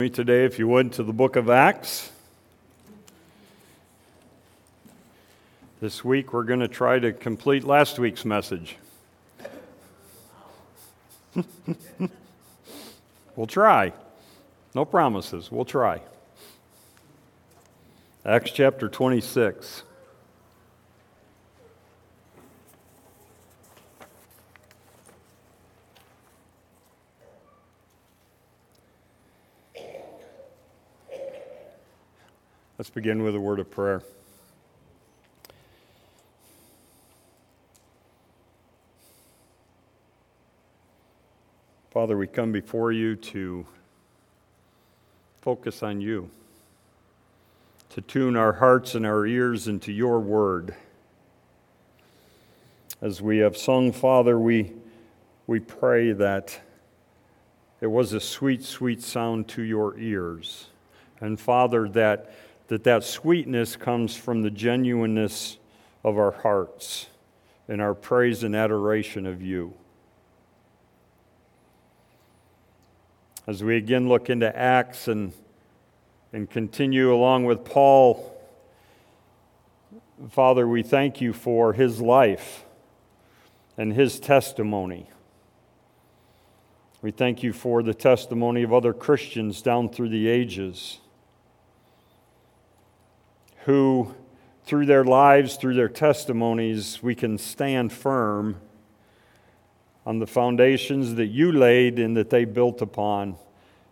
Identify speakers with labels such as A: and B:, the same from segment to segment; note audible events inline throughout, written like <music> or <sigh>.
A: me today, if you would, to the book of Acts. This week we're going to try to complete last week's message. <laughs> we'll try. No promises. We'll try. Acts chapter 26. Let's begin with a word of prayer. Father, we come before you to focus on you, to tune our hearts and our ears into your word. As we have sung, Father, we, we pray that it was a sweet, sweet sound to your ears. And Father, that that that sweetness comes from the genuineness of our hearts and our praise and adoration of you. As we again look into Acts and, and continue along with Paul, Father, we thank you for his life and his testimony. We thank you for the testimony of other Christians down through the ages who, through their lives, through their testimonies, we can stand firm on the foundations that you laid and that they built upon.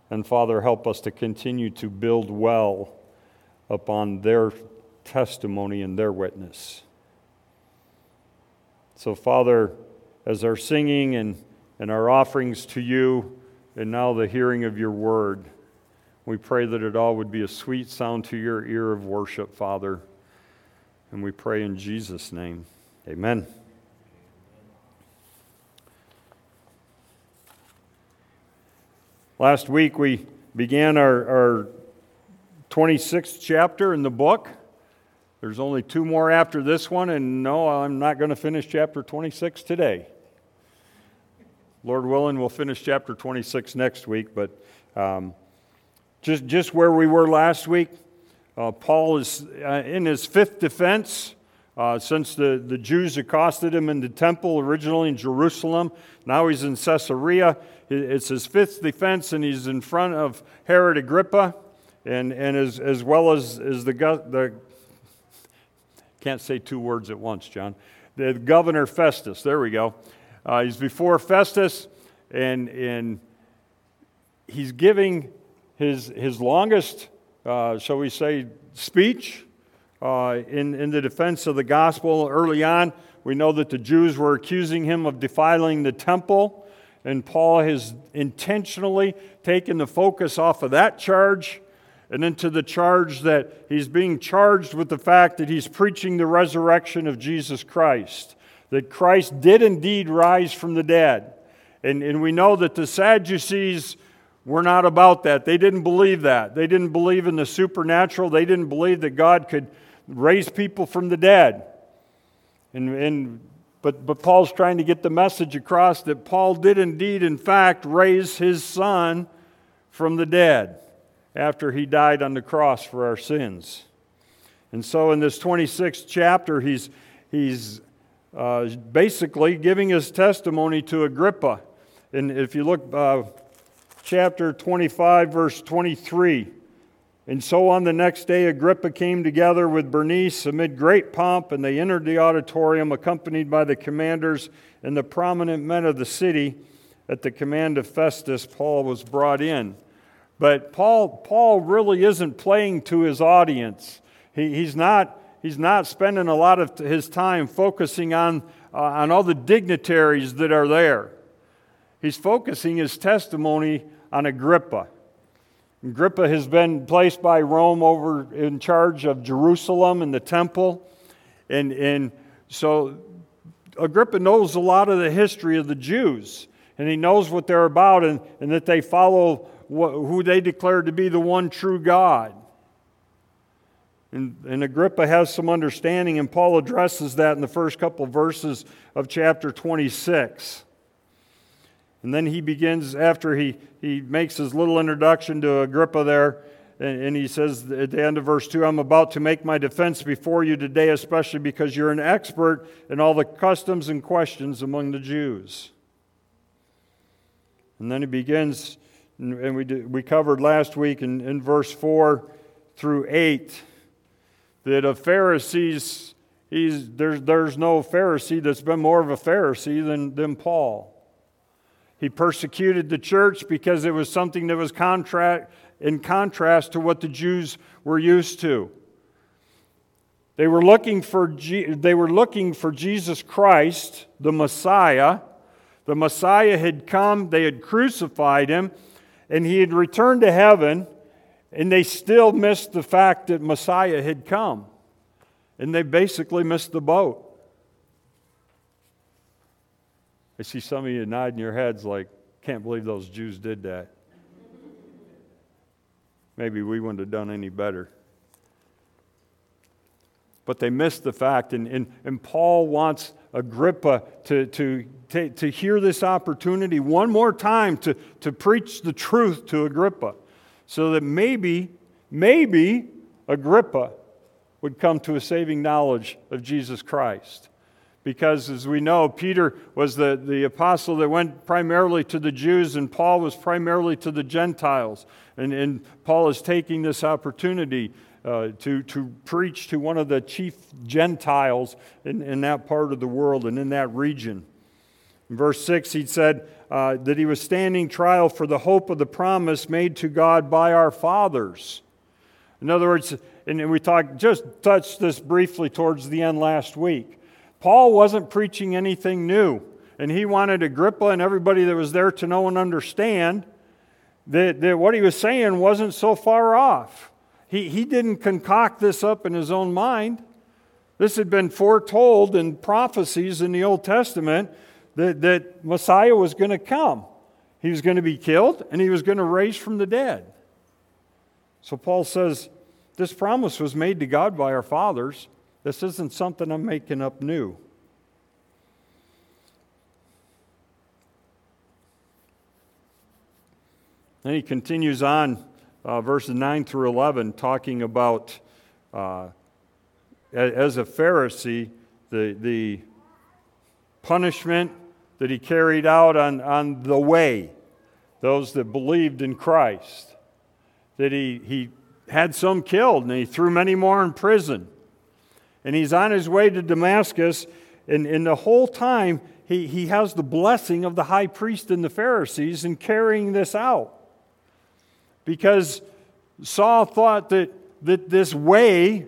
A: And Father, help us to continue to build well upon their testimony and their witness. So, Father, as our singing and, and our offerings to you, and now the hearing of your word, we pray that it all would be a sweet sound to your ear of worship, Father. And we pray in Jesus' name. Amen. Last week we began our, our 26th chapter in the book. There's only two more after this one, and no, I'm not going to finish chapter 26 today. Lord willing, we'll finish chapter 26 next week, but um, just, just where we were last week. Uh, Paul is uh, in his fifth defense uh, since the, the Jews accosted him in the temple, originally in Jerusalem. Now he's in Caesarea. It's his fifth defense, and he's in front of Herod Agrippa, and, and as, as well as, as the, the. Can't say two words at once, John. The governor Festus. There we go. Uh, he's before Festus, and, and he's giving his, his longest, uh, shall we say, speech uh, in, in the defense of the gospel early on. We know that the Jews were accusing him of defiling the temple, and Paul has intentionally taken the focus off of that charge and into the charge that he's being charged with the fact that he's preaching the resurrection of Jesus Christ, that Christ did indeed rise from the dead. And, and we know that the Sadducees we're not about that. They didn't believe that. They didn't believe in the supernatural. They didn't believe that God could raise people from the dead. And, and, but, but Paul's trying to get the message across that Paul did indeed, in fact, raise his son from the dead after he died on the cross for our sins. And so in this 26th chapter, he's, he's uh, basically giving his testimony to Agrippa. And if you look, uh, chapter 25, verse 23. And so on the next day, Agrippa came together with Bernice amid great pomp, and they entered the auditorium, accompanied by the commanders and the prominent men of the city. At the command of Festus, Paul was brought in. But Paul, Paul really isn't playing to his audience. He, he's, not, he's not spending a lot of his time focusing on, uh, on all the dignitaries that are there. He's focusing his testimony on Agrippa. Agrippa has been placed by Rome over in charge of Jerusalem and the temple. And, and so Agrippa knows a lot of the history of the Jews, and he knows what they're about and, and that they follow what, who they declare to be the one true God. And, and, Agrippa has some understanding, and Paul addresses that in the first couple of verses of chapter 26. And then he begins, after he, he makes his little introduction to Agrippa there, and, and he says at the end of verse 2 I'm about to make my defense before you today, especially because you're an expert in all the customs and questions among the Jews. And then he begins, and we, did, we covered last week in, in verse 4 through 8 that of Pharisees, he's, there's, there's no Pharisee that's been more of a Pharisee than, than Paul. He persecuted the church because it was something that was contract, in contrast to what the Jews were used to. They were looking for, they were looking for Jesus Christ, the Messiah. The Messiah had come, they had crucified him, and he had returned to heaven, and they still missed the fact that Messiah had come. And they basically missed the boat. I see some of you nodding your heads like, can't believe those Jews did that. Maybe we wouldn't have done any better. But they missed the fact, and, and, and Paul wants Agrippa to, to, to, to hear this opportunity one more time to, to preach the truth to Agrippa so that maybe, maybe Agrippa would come to a saving knowledge of Jesus Christ because, as we know, Peter was the, the apostle that went primarily to the Jews, and Paul was primarily to the Gentiles. And, and Paul is taking this opportunity uh, to, to preach to one of the chief Gentiles in, in that part of the world and in that region. In verse 6, he said uh, that he was standing trial for the hope of the promise made to God by our fathers. In other words, and we talked, just touched this briefly towards the end last week. Paul wasn't preaching anything new, and he wanted Agrippa and everybody that was there to know and understand that, that what he was saying wasn't so far off. He, he didn't concoct this up in his own mind. This had been foretold in prophecies in the Old Testament that, that Messiah was going to come. He was going to be killed and he was going to raise from the dead. So Paul says, This promise was made to God by our fathers. This isn't something I'm making up new. Then he continues on, uh, verses 9 through 11, talking about, uh, as a Pharisee, the, the punishment that he carried out on, on the way, those that believed in Christ. That he, he had some killed and he threw many more in prison and he's on his way to Damascus. And, and the whole time, he, he has the blessing of the high priest and the Pharisees in carrying this out. Because Saul thought that, that this way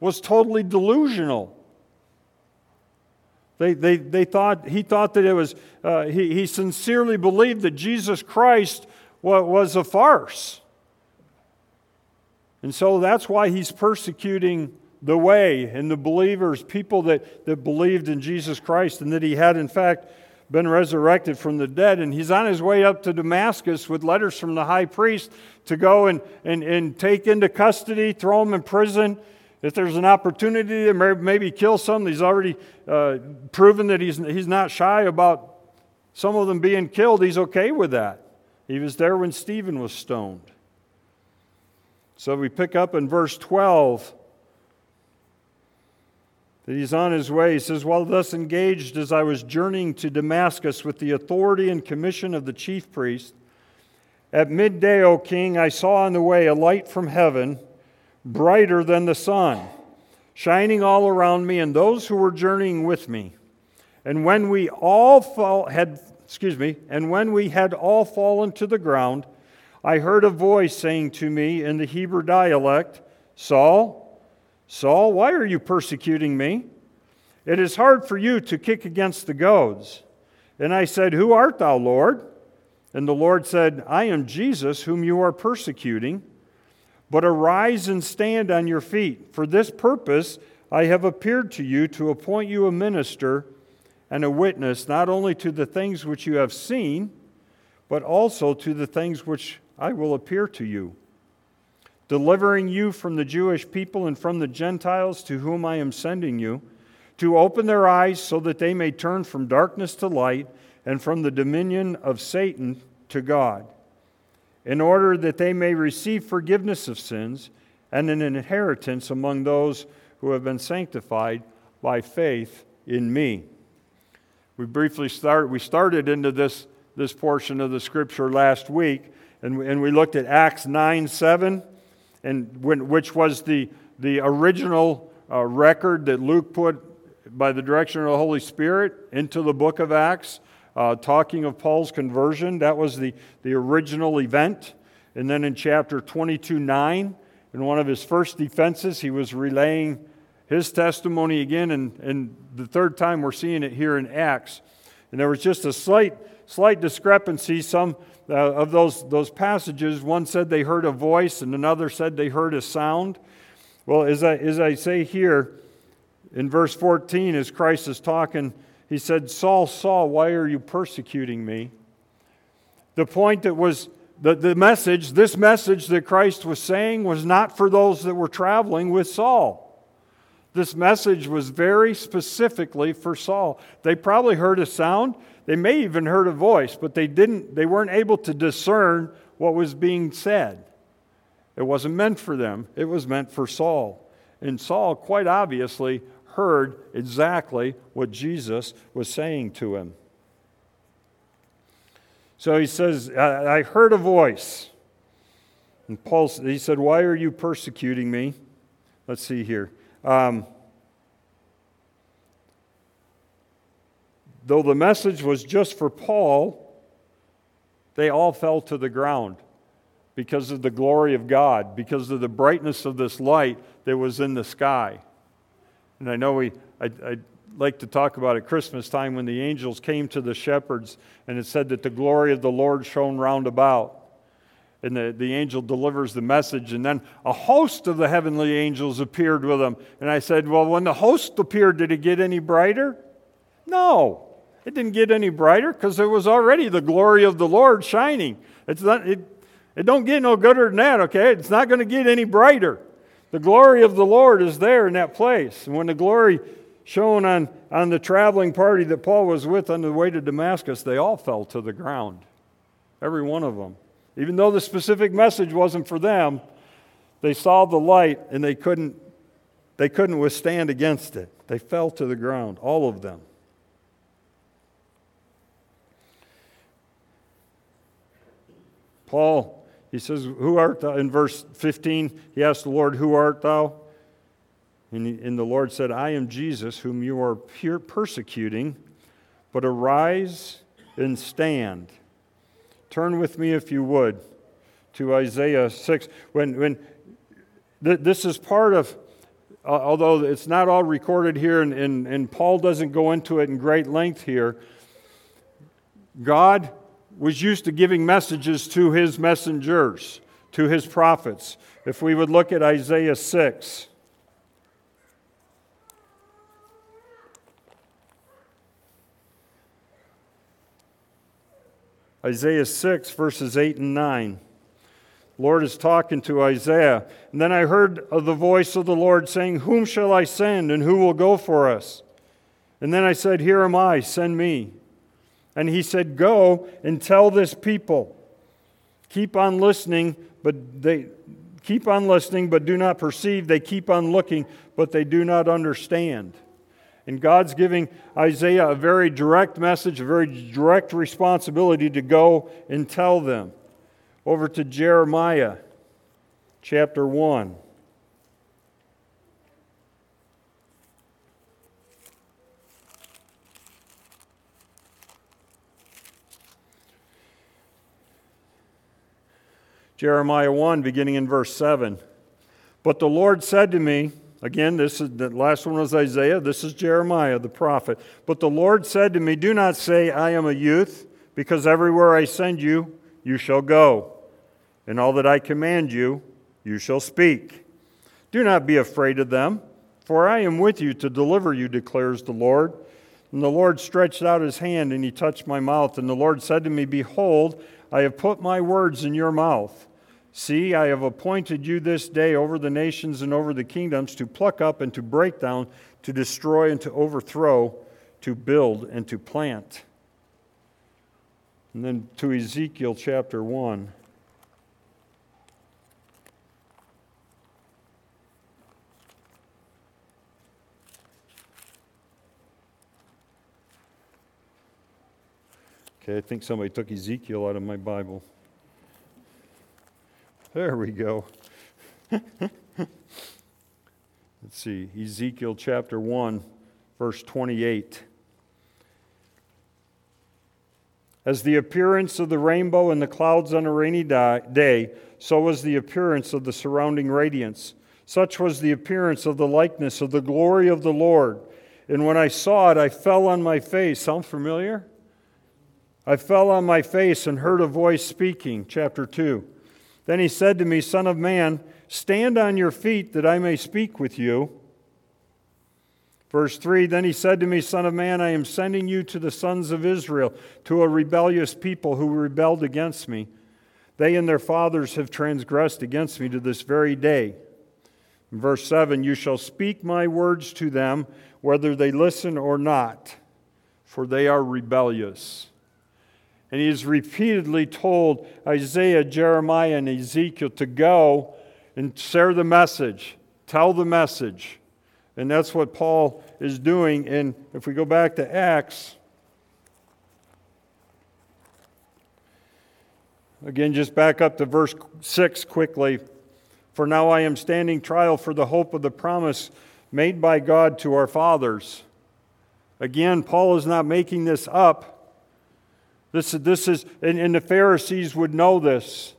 A: was totally delusional. They, they, they thought, he thought that it was, uh, he, he sincerely believed that Jesus Christ was, was a farce. And so that's why he's persecuting the way and the believers, people that, that believed in Jesus Christ and that he had, in fact, been resurrected from the dead. And he's on his way up to Damascus with letters from the high priest to go and, and, and take into custody, throw him in prison. If there's an opportunity to maybe kill some, he's already uh, proven that he's, he's not shy about some of them being killed. He's okay with that. He was there when Stephen was stoned. So we pick up in verse 12 that he's on his way. He says, While thus engaged as I was journeying to Damascus with the authority and commission of the chief priest, at midday, O king, I saw on the way a light from heaven, brighter than the sun, shining all around me and those who were journeying with me. And when we all fall, had, excuse me, and when we had all fallen to the ground, I heard a voice saying to me in the Hebrew dialect, Saul, Saul, why are you persecuting me? It is hard for you to kick against the goads. And I said, Who art thou, Lord? And the Lord said, I am Jesus, whom you are persecuting. But arise and stand on your feet. For this purpose I have appeared to you to appoint you a minister and a witness, not only to the things which you have seen, but also to the things which I will appear to you delivering you from the Jewish people and from the Gentiles to whom I am sending you, to open their eyes so that they may turn from darkness to light and from the dominion of Satan to God, in order that they may receive forgiveness of sins and an inheritance among those who have been sanctified by faith in me. We briefly started, we started into this, this portion of the scripture last week, and, and we looked at Acts 9 7, and when, which was the, the original uh, record that Luke put by the direction of the Holy Spirit into the book of Acts, uh, talking of Paul's conversion. That was the, the original event. And then in chapter 22 9, in one of his first defenses, he was relaying his testimony again, and, and the third time we're seeing it here in Acts. And there was just a slight, slight discrepancy. Some uh, of those, those passages, one said they heard a voice, and another said they heard a sound. Well, as I, as I say here in verse 14, as Christ is talking, he said, Saul, Saul, why are you persecuting me? The point that was the, the message, this message that Christ was saying, was not for those that were traveling with Saul. This message was very specifically for Saul. They probably heard a sound, they may even heard a voice, but they didn't they weren't able to discern what was being said. It wasn't meant for them. It was meant for Saul. And Saul quite obviously heard exactly what Jesus was saying to him. So he says, I heard a voice. And Paul, he said, Why are you persecuting me? Let's see here. Um, though the message was just for Paul, they all fell to the ground because of the glory of God, because of the brightness of this light that was in the sky. And I know we, I, I like to talk about at Christmas time when the angels came to the shepherds and it said that the glory of the Lord shone round about. And the, the angel delivers the message, and then a host of the heavenly angels appeared with him. And I said, Well, when the host appeared, did it get any brighter? No, it didn't get any brighter because there was already the glory of the Lord shining. It's not, it, it don't get no gooder than that, okay? It's not going to get any brighter. The glory of the Lord is there in that place. And when the glory shone on, on the traveling party that Paul was with on the way to Damascus, they all fell to the ground. Every one of them. Even though the specific message wasn't for them, they saw the light and they couldn't, they couldn't withstand against it. They fell to the ground, all of them. Paul, he says, Who art thou? In verse 15, he asked the Lord, Who art thou? And, he, and the Lord said, I am Jesus, whom you are persecuting, but arise and stand Turn with me, if you would, to Isaiah 6. When, when th- this is part of, although it's not all recorded here, and, and, and Paul doesn't go into it in great length here, God was used to giving messages to his messengers, to his prophets. If we would look at Isaiah 6. Isaiah 6, verses 8 and 9. Lord is talking to Isaiah. And then I heard of the voice of the Lord saying, Whom shall I send, and who will go for us? And then I said, Here am I, send me. And he said, Go and tell this people. Keep on listening, but they keep on listening, but do not perceive. They keep on looking, but they do not understand. And God's giving Isaiah a very direct message, a very direct responsibility to go and tell them. Over to Jeremiah chapter 1. Jeremiah 1, beginning in verse 7. But the Lord said to me, Again, this is the last one was Isaiah. This is Jeremiah, the prophet. But the Lord said to me, Do not say, I am a youth, because everywhere I send you, you shall go. And all that I command you, you shall speak. Do not be afraid of them, for I am with you to deliver you, declares the Lord. And the Lord stretched out his hand, and he touched my mouth. And the Lord said to me, Behold, I have put my words in your mouth. See, I have appointed you this day over the nations and over the kingdoms to pluck up and to break down, to destroy and to overthrow, to build and to plant. and then to Ezekiel chapter 1. Okay, I think somebody took Ezekiel out of my Bible. There we go. <laughs> Let's see, Ezekiel chapter 1, verse 28. As the appearance of the rainbow in the clouds on a rainy day, so was the appearance of the surrounding radiance. Such was the appearance of the likeness of the glory of the Lord. And when I saw it, I fell on my face. Sound familiar? I fell on my face and heard a voice speaking. Chapter 2. Then he said to me, Son of man, stand on your feet that I may speak with you. Verse 3 Then he said to me, Son of man, I am sending you to the sons of Israel, to a rebellious people who rebelled against me. They and their fathers have transgressed against me to this very day. verse 7 You shall speak my words to them, whether they listen or not, for they are rebellious. And he has repeatedly told Isaiah, Jeremiah, and Ezekiel to go and share the message, tell the message. And that's what Paul is doing. And if we go back to Acts, again, just back up to verse 6 quickly. For now I am standing trial for the hope of the promise made by God to our fathers. Again, Paul is not making this up. This, this is, and, and the Pharisees would know this,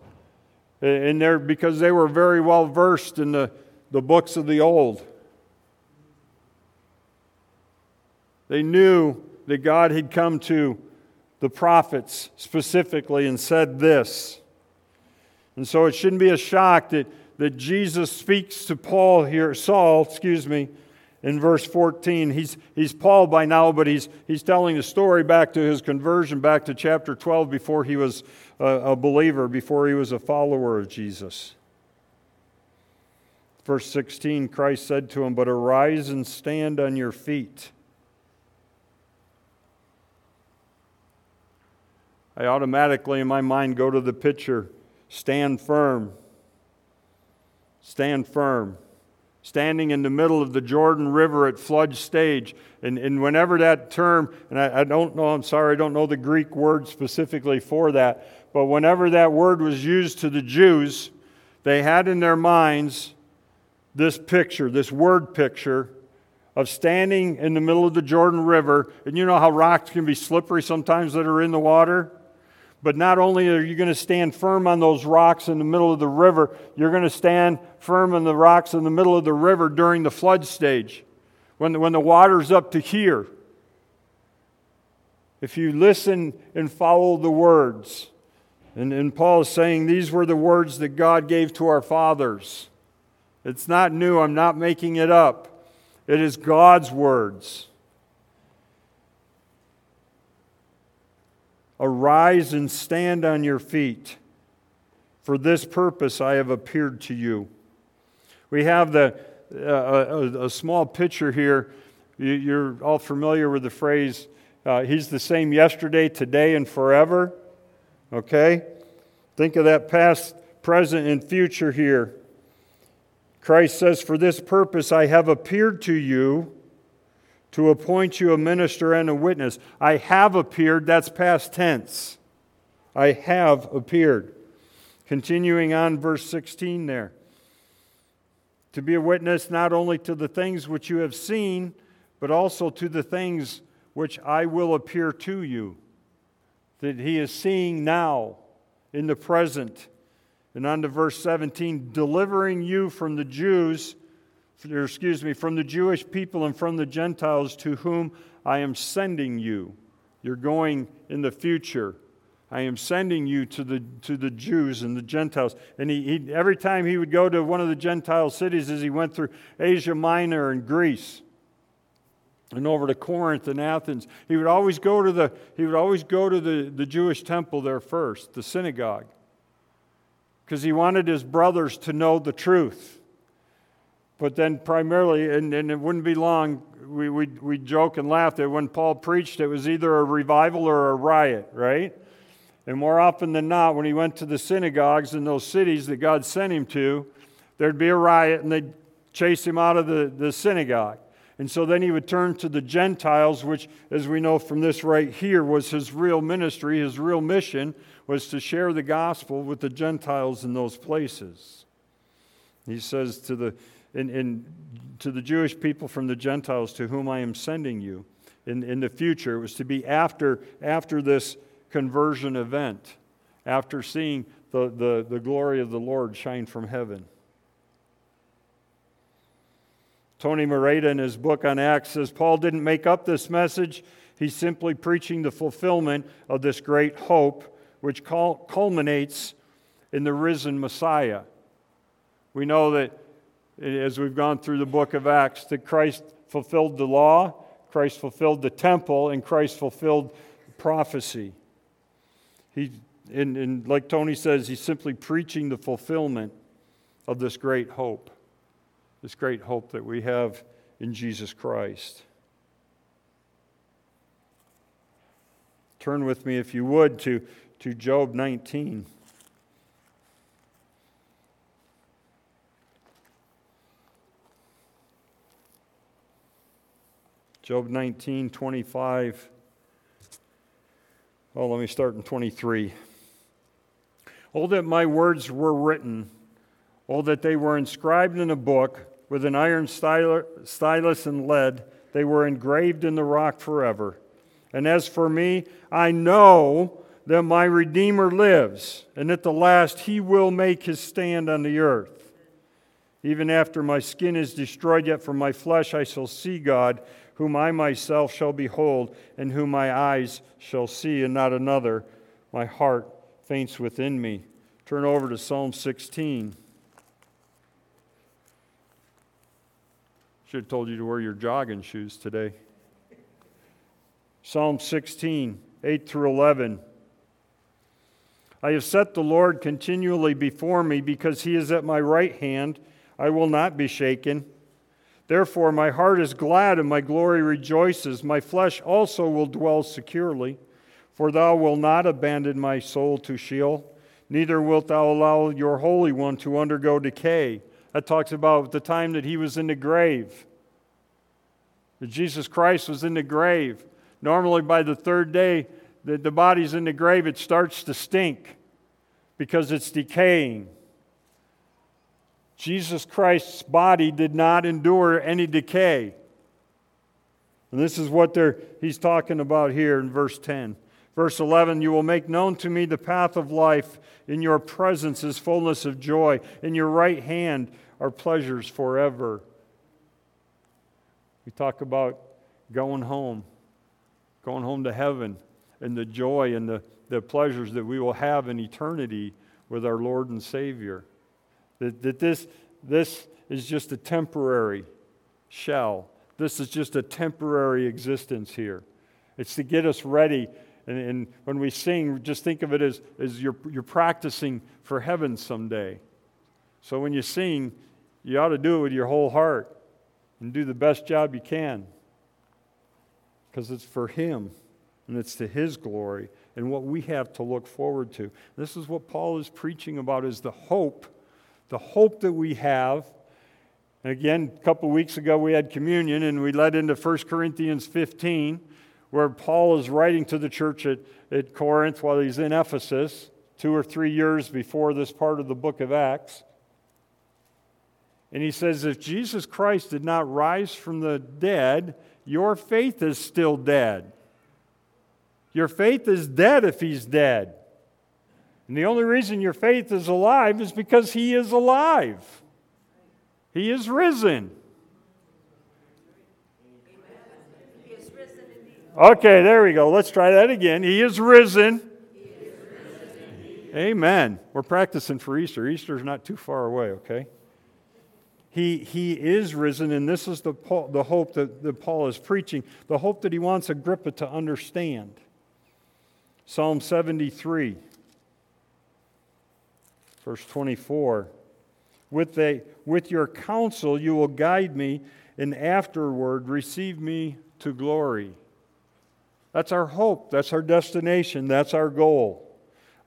A: and they're, because they were very well versed in the, the books of the Old. They knew that God had come to the prophets specifically and said this. And so it shouldn't be a shock that, that Jesus speaks to Paul here, Saul, excuse me, in verse 14. He's, he's Paul by now, but he's, he's telling the story back to his conversion, back to chapter 12, before he was a, a believer, before he was a follower of Jesus. Verse 16 Christ said to him, But arise and stand on your feet. I automatically, in my mind, go to the picture stand firm. Stand firm standing in the middle of the Jordan River at flood stage. And, and whenever that term, and I, I, don't know, I'm sorry, I don't know the Greek word specifically for that, but whenever that word was used to the Jews, they had in their minds this picture, this word picture of standing in the middle of the Jordan River. And you know how rocks can be slippery sometimes that are in the water? But not only are you going to stand firm on those rocks in the middle of the river, you're going to stand firm on the rocks in the middle of the river during the flood stage, when the, when the water's up to here. If you listen and follow the words, and, and Paul is saying these were the words that God gave to our fathers. It's not new, I'm not making it up. It is God's words. Arise and stand on your feet. For this purpose I have appeared to you. We have the, uh, a, a, small picture here. You, are all familiar with the phrase, uh, He's the same yesterday, today, and forever. Okay? Think of that past, present, and future here. Christ says, For this purpose I have appeared to you to appoint you a minister and a witness. I have appeared, that's past tense. I have appeared. Continuing on, verse 16 there. To be a witness not only to the things which you have seen, but also to the things which I will appear to you. That he is seeing now in the present. And on to verse 17 delivering you from the Jews or excuse me, from the Jewish people and from the Gentiles to whom I am sending you. You're going in the future. I am sending you to the, to the Jews and the Gentiles. And he, he, every time he would go to one of the Gentile cities as he went through Asia Minor and Greece and over to Corinth and Athens, he would always go to the, he would always go to the, the Jewish temple there first, the synagogue, because he wanted his brothers to know the truth. But then, primarily, and, and it wouldn't be long, we, we, we joke and laugh that when Paul preached, it was either a revival or a riot, right? And more often than not, when he went to the synagogues in those cities that God sent him to, there'd be a riot and they'd chase him out of the, the synagogue. And so then he would turn to the Gentiles, which, as we know from this right here, was his real ministry, his real mission was to share the gospel with the Gentiles in those places. He says to the, in, in, to the Jewish people from the Gentiles to whom I am sending you in, in the future, it was to be after, after this conversion event, after seeing the, the, the glory of the Lord shine from heaven. Tony Merida, in his book on Acts, says Paul didn't make up this message. He's simply preaching the fulfillment of this great hope, which culminates in the risen Messiah. We know that as we've gone through the book of Acts, that Christ fulfilled the law, Christ fulfilled the temple, and Christ fulfilled prophecy. He, and, and like Tony says, he's simply preaching the fulfillment of this great hope this great hope that we have in Jesus Christ. Turn with me, if you would, to, to Job 19. Job 19, 25. Oh, let me start in 23. Oh, that my words were written, oh, that they were inscribed in a book with an iron stylus and lead. They were engraved in the rock forever. And as for me, I know that my Redeemer lives, and at the last he will make his stand on the earth. Even after my skin is destroyed, yet from my flesh I shall see God, whom I myself shall behold, and whom my eyes shall see, and not another. My heart faints within me. Turn over to Psalm 16. Should have told you to wear your jogging shoes today. Psalm 16, 8 through 11. I have set the Lord continually before me because he is at my right hand. I will not be shaken. Therefore, my heart is glad and my glory rejoices. My flesh also will dwell securely. For thou wilt not abandon my soul to Sheol, neither wilt thou allow your Holy One to undergo decay. That talks about the time that he was in the grave. That Jesus Christ was in the grave. Normally, by the third day that the body's in the grave, it starts to stink because it's decaying. Jesus Christ's body did not endure any decay. And this is what he's talking about here in verse 10. Verse 11 You will make known to me the path of life. In your presence is fullness of joy. In your right hand are pleasures forever. We talk about going home, going home to heaven, and the joy and the, the pleasures that we will have in eternity with our Lord and Savior. That, that this, this is just a temporary shell. This is just a temporary existence here. It's to get us ready and, and, when we sing, just think of it as, as you're, you're practicing for heaven someday. So when you sing, you ought to do it with your whole heart and do the best job you can because it's for Him and it's to His glory and what we have to look forward to. This is what Paul is preaching about is the hope, the hope that we have. And again, a couple weeks ago we had communion and we led into 1 Corinthians 15 where Paul is writing to the church at, at Corinth while he's in Ephesus, two or three years before this part of the book of Acts. And he says, If Jesus Christ did not rise from the dead, your faith is still dead. Your faith is dead if he's dead. And the only reason your faith is alive is because he is alive. He is risen. Okay, there we go. Let's try that again. He is risen. He is risen Amen. We're practicing for Easter. Easter's not too far away, okay? He, he is risen, and this is the, the hope that, that Paul is preaching, the hope that he wants Agrippa to understand. Psalm 73, verse 24. With, the, with your counsel you will guide me, and afterward receive me to glory. That's our hope. That's our destination. That's our goal.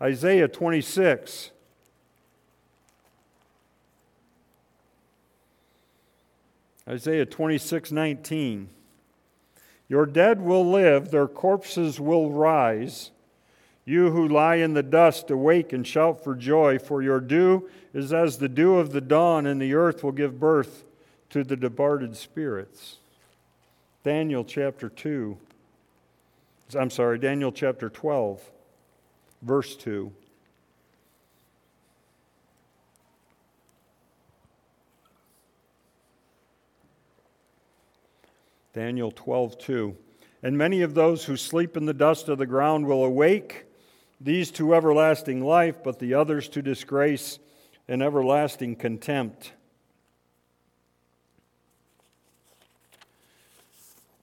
A: Isaiah 26. Isaiah 26, 19. Your dead will live, their corpses will rise. You who lie in the dust, awake and shout for joy, for your dew is as the dew of the dawn, and the earth will give birth to the departed spirits. Daniel chapter 2. I'm sorry, Daniel chapter 12, verse 2. Daniel 12, 2. And many of those who sleep in the dust of the ground will awake, these to everlasting life, but the others to disgrace and everlasting contempt.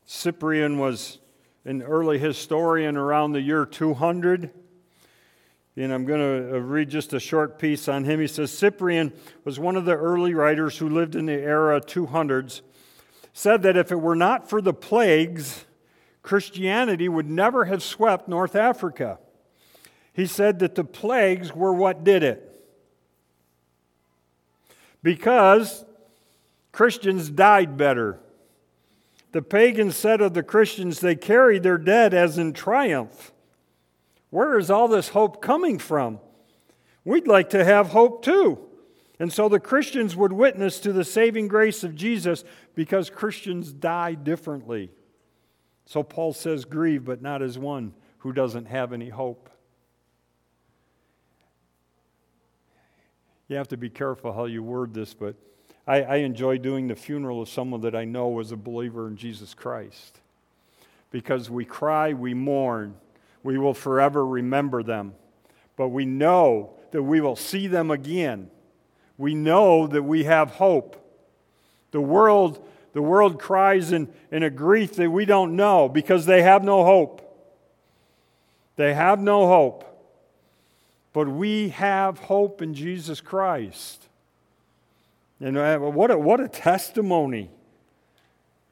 A: Cyprian was an early historian around the year 200. And I'm going to uh, read just a short piece on him. He says Cyprian was one of the early writers who lived in the era 200s said that if it were not for the plagues, Christianity would never have swept North Africa. He said that the plagues were what did it. Because Christians died better. The pagans said of the Christians, they carried their dead as in triumph. Where is all this hope coming from? We'd like to have hope too. And so the Christians would witness to the saving grace of Jesus because Christians die differently. So Paul says, Grieve, but not as one who doesn't have any hope. You have to be careful how you word this, but I, I enjoy doing the funeral of someone that I know was a believer in Jesus Christ. Because we cry, we mourn, we will forever remember them. But we know that we will see them again we know that we have hope. The world, the world cries in, in a grief that we don't know because they have no hope. They have no hope. But we have hope in Jesus Christ. And uh, what a, what a testimony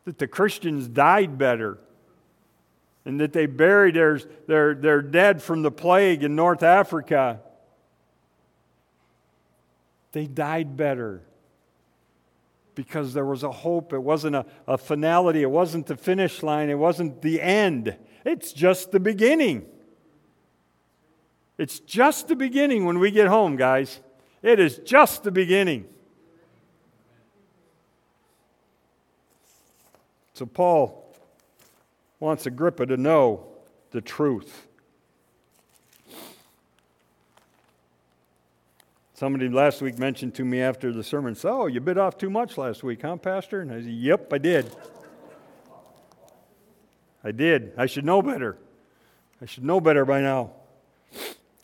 A: that the Christians died better and that they buried their, their, their dead from the plague in North Africa they died better because there was a hope. It wasn't a, a finality, it wasn't the finish line, it wasn't the end. It's just the beginning. It's just the beginning when we get home, guys. It is just the beginning. So, Paul wants Agrippa to know the truth. Somebody last week mentioned to me after the sermon, So, you bit off too much last week, huh, Pastor? And I said, Yep, I did. I did. I should know better. I should know better by now.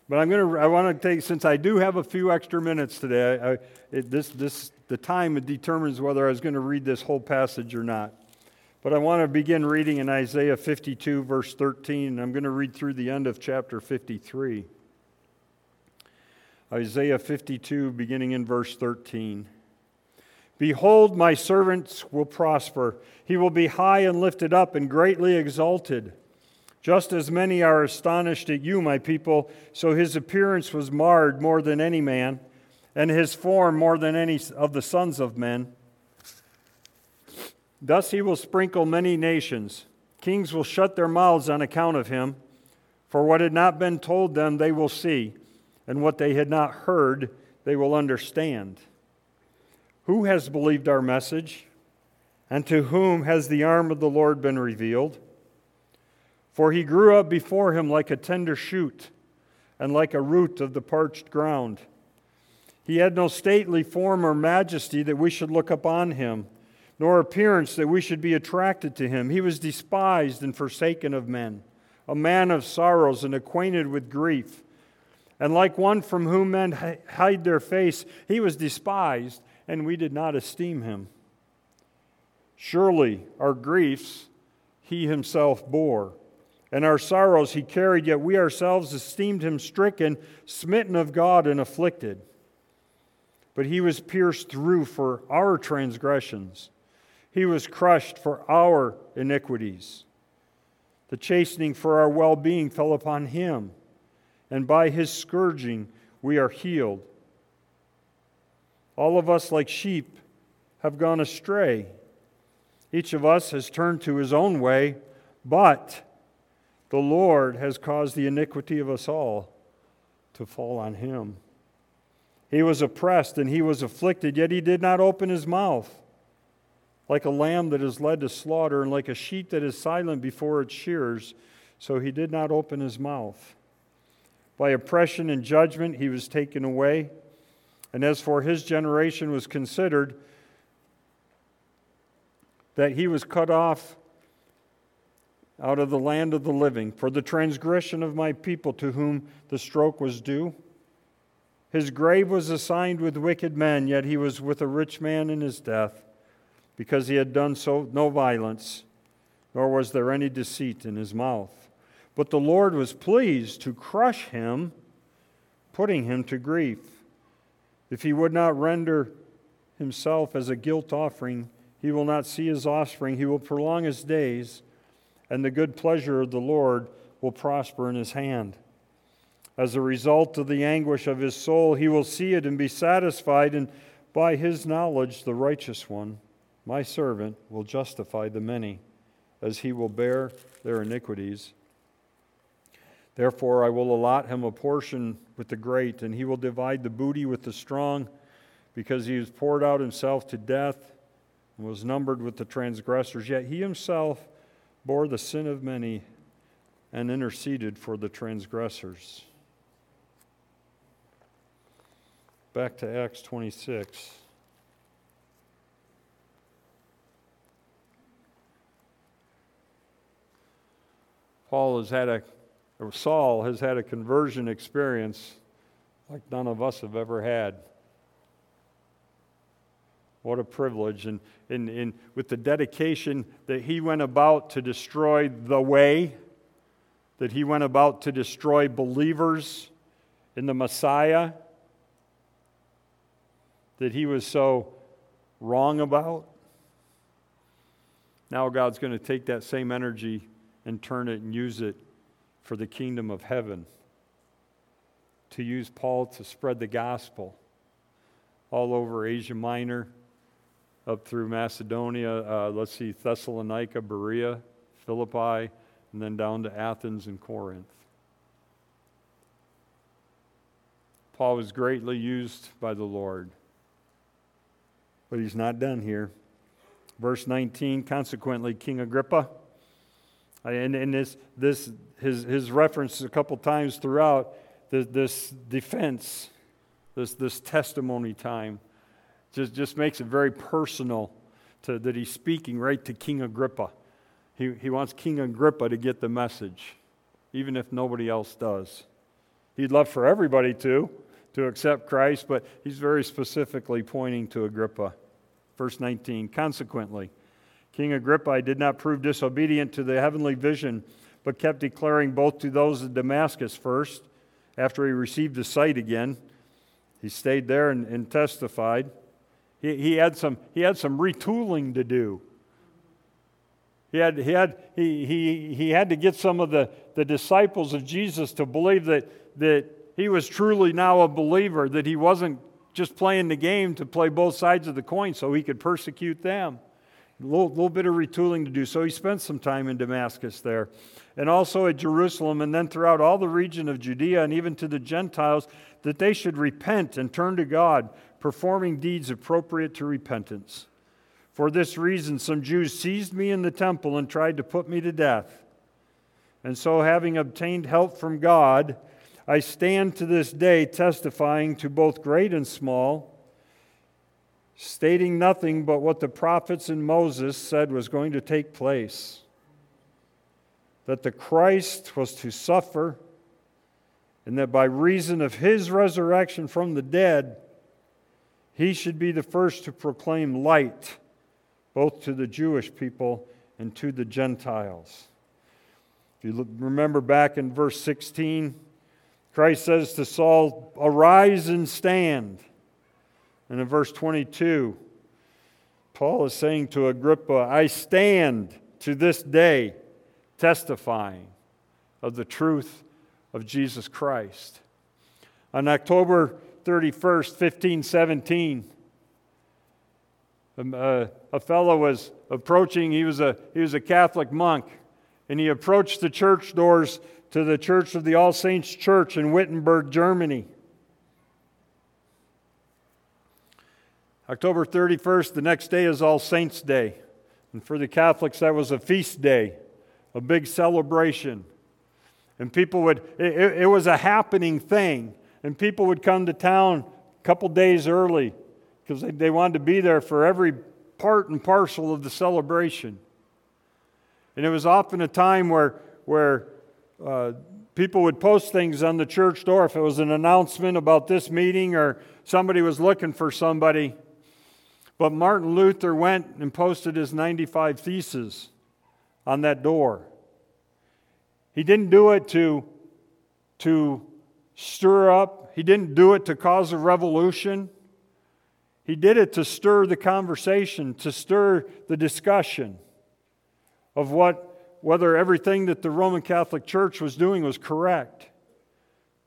A: But I'm going to, I want to take, since I do have a few extra minutes today, I, it, this, this, the time determines whether I was going to read this whole passage or not. But I want to begin reading in Isaiah 52, verse 13, and I'm going to read through the end of chapter 53. Isaiah 52, beginning in verse 13. Behold, my servants will prosper. He will be high and lifted up and greatly exalted. Just as many are astonished at you, my people, so his appearance was marred more than any man, and his form more than any of the sons of men. Thus he will sprinkle many nations. Kings will shut their mouths on account of him, for what had not been told them they will see and what they had not heard, they will understand. Who has believed our message? And to whom has the arm of the Lord been revealed? For he grew up before him like a tender shoot, and like a root of the parched ground. He had no stately form or majesty that we should look upon him, nor appearance that we should be attracted to him. He was despised and forsaken of men, a man of sorrows and acquainted with grief and like one from whom men hide their face, he was despised, and we did not esteem him. Surely our griefs he himself bore, and our sorrows he carried, yet we ourselves esteemed him stricken, smitten of God, and afflicted. But he was pierced through for our transgressions, he was crushed for our iniquities. The chastening for our well being fell upon him and by his scourging we are healed. All of us, like sheep, have gone astray. Each of us has turned to his own way, but the Lord has caused the iniquity of us all to fall on him. He was oppressed and he was afflicted, yet he did not open his mouth. Like a lamb that is led to slaughter, and like a sheep that is silent before its shearers, so he did not open his mouth. By oppression and judgment he was taken away. And as for his generation was considered, that he was cut off out of the land of the living, for the transgression of my people to whom the stroke was due. His grave was assigned with wicked men, yet he was with a rich man in his death, because he had done so no violence, nor was there any deceit in his mouth. But the Lord was pleased to crush him, putting him to grief. If he would not render himself as a guilt offering, he will not see his offspring. He will prolong his days, and the good pleasure of the Lord will prosper in his hand. As a result of the anguish of his soul, he will see it and be satisfied, and by his knowledge, the righteous one, my servant, will justify the many, as he will bear their iniquities. Therefore, I will allot him a portion with the great, and he will divide the booty with the strong, because he has poured out himself to death and was numbered with the transgressors. Yet he himself bore the sin of many and interceded for the transgressors. Back to Acts 26. Paul has had a, or Saul has had a conversion experience like none of us have ever had. What a privilege. And, and, and with the dedication that he went about to destroy the way, that he went about to destroy believers in the Messiah, that he was so wrong about. Now God's going to take that same energy and turn it and use it for the kingdom of heaven. To use Paul to spread the gospel all over Asia Minor, up through Macedonia, uh, let's see, Thessalonica, Berea, Philippi, and then down to Athens and Corinth. Paul was greatly used by the Lord. But he's not done here. Verse 19, consequently, King Agrippa, and, and this, this, his, his reference a couple times throughout this, this defense, this, this testimony time, just, just makes it very personal to, that he's speaking right to King Agrippa. He, he wants King Agrippa to get the message, even if nobody else does. He'd love for everybody to, to accept Christ, but he's very specifically pointing to Agrippa. Verse 19 Consequently, King Agrippa did not prove disobedient to the heavenly vision, but kept declaring both to those of Damascus first, after he received the sight again. He stayed there and, and testified. He, he, had some, he had some retooling to do. He had, he, had, he, he, he had to get some of the, the disciples of Jesus to believe that, that he was truly now a believer, that he wasn't just playing the game to play both sides of the coin so he could persecute them. A little, little bit of retooling to do. So he spent some time in Damascus there. And also at Jerusalem, and then throughout all the region of Judea and even to the Gentiles, that they should repent and turn to God, performing deeds appropriate to repentance. For this reason, some Jews seized me in the temple and tried to put me to death. And so, having obtained help from God, I stand to this day testifying to both great and small, stating nothing but what the prophets and Moses said was going to take place that the Christ was to suffer, and that by reason of his resurrection from the dead, he should be the first to proclaim light both to the Jewish people and to the Gentiles. If you look, remember back in verse 16, Christ says to Saul, Arise and stand. And in verse 22, Paul is saying to Agrippa, I stand to this day testifying of the truth of Jesus Christ. On October 31st, 1517, um, uh, a fellow was approaching, he was a, he was a Catholic monk, and he approached the church doors to the Church of the All Saints Church in Wittenberg, Germany. October 31st, the next day is All Saints' Day. And for the Catholics, that was a feast day, a big celebration. And people would, it, it was a happening thing. And people would come to town a couple days early because they, they wanted to be there for every part and parcel of the celebration. And it was often a time where, where uh, people would post things on the church door. If it was an announcement about this meeting or somebody was looking for somebody, but Martin Luther went and posted his 95 Theses on that door. He didn't do it to, to stir up, he didn't do it to cause a revolution. He did it to stir the conversation, to stir the discussion of what, whether everything that the Roman Catholic Church was doing was correct.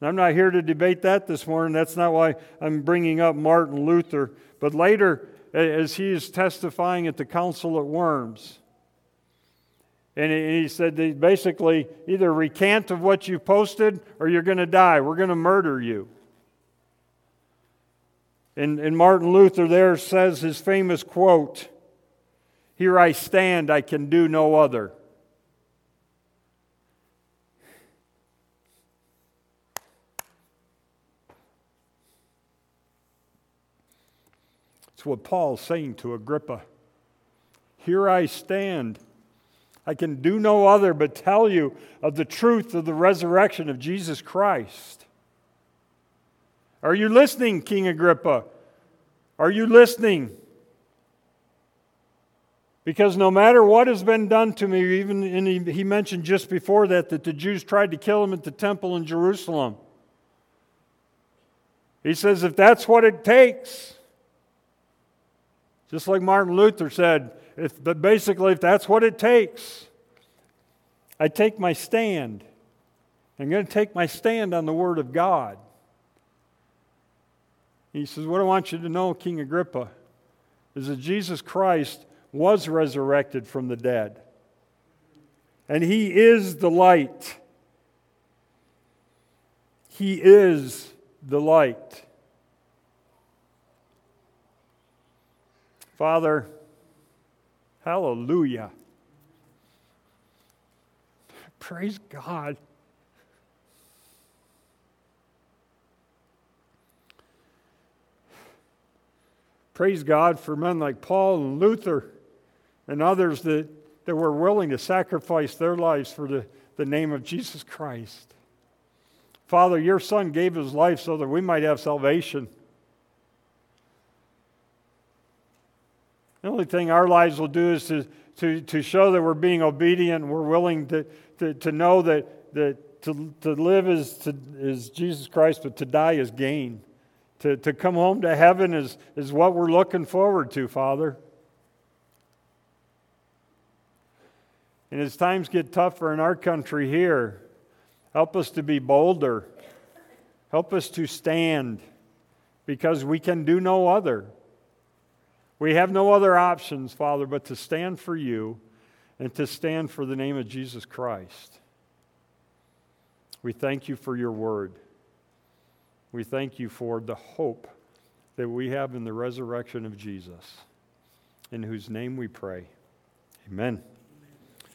A: I'm not here to debate that this morning. That's not why I'm bringing up Martin Luther. But later, as he is testifying at the council at Worms. And he said, basically, either recant of what you posted or you're going to die. We're going to murder you. And, and Martin Luther there says his famous quote Here I stand, I can do no other. It's what Paul's saying to Agrippa. Here I stand. I can do no other but tell you of the truth of the resurrection of Jesus Christ. Are you listening, King Agrippa? Are you listening? Because no matter what has been done to me, even he, he mentioned just before that that the Jews tried to kill him at the temple in Jerusalem. He says, if that's what it takes, just like Martin Luther said, if, but basically, if that's what it takes, I take my stand. I'm going to take my stand on the Word of God. He says, What I want you to know, King Agrippa, is that Jesus Christ was resurrected from the dead. And He is the light. He is the light. Father, hallelujah. Praise God. Praise God for men like Paul and Luther and others that, that were willing to sacrifice their lives for the, the name of Jesus Christ. Father, your Son gave his life so that we might have salvation. The only thing our lives will do is to, to, to show that we're being obedient. and We're willing to, to, to know that, that to, to live is, to, is Jesus Christ, but to die is gain. To, to come home to heaven is, is what we're looking forward to, Father. And as times get tougher in our country here, help us to be bolder. Help us to stand because we can do no other. We have no other options, Father, but to stand for you and to stand for the name of Jesus Christ. We thank you for your word. We thank you for the hope that we have in the resurrection of Jesus, in whose name we pray. Amen.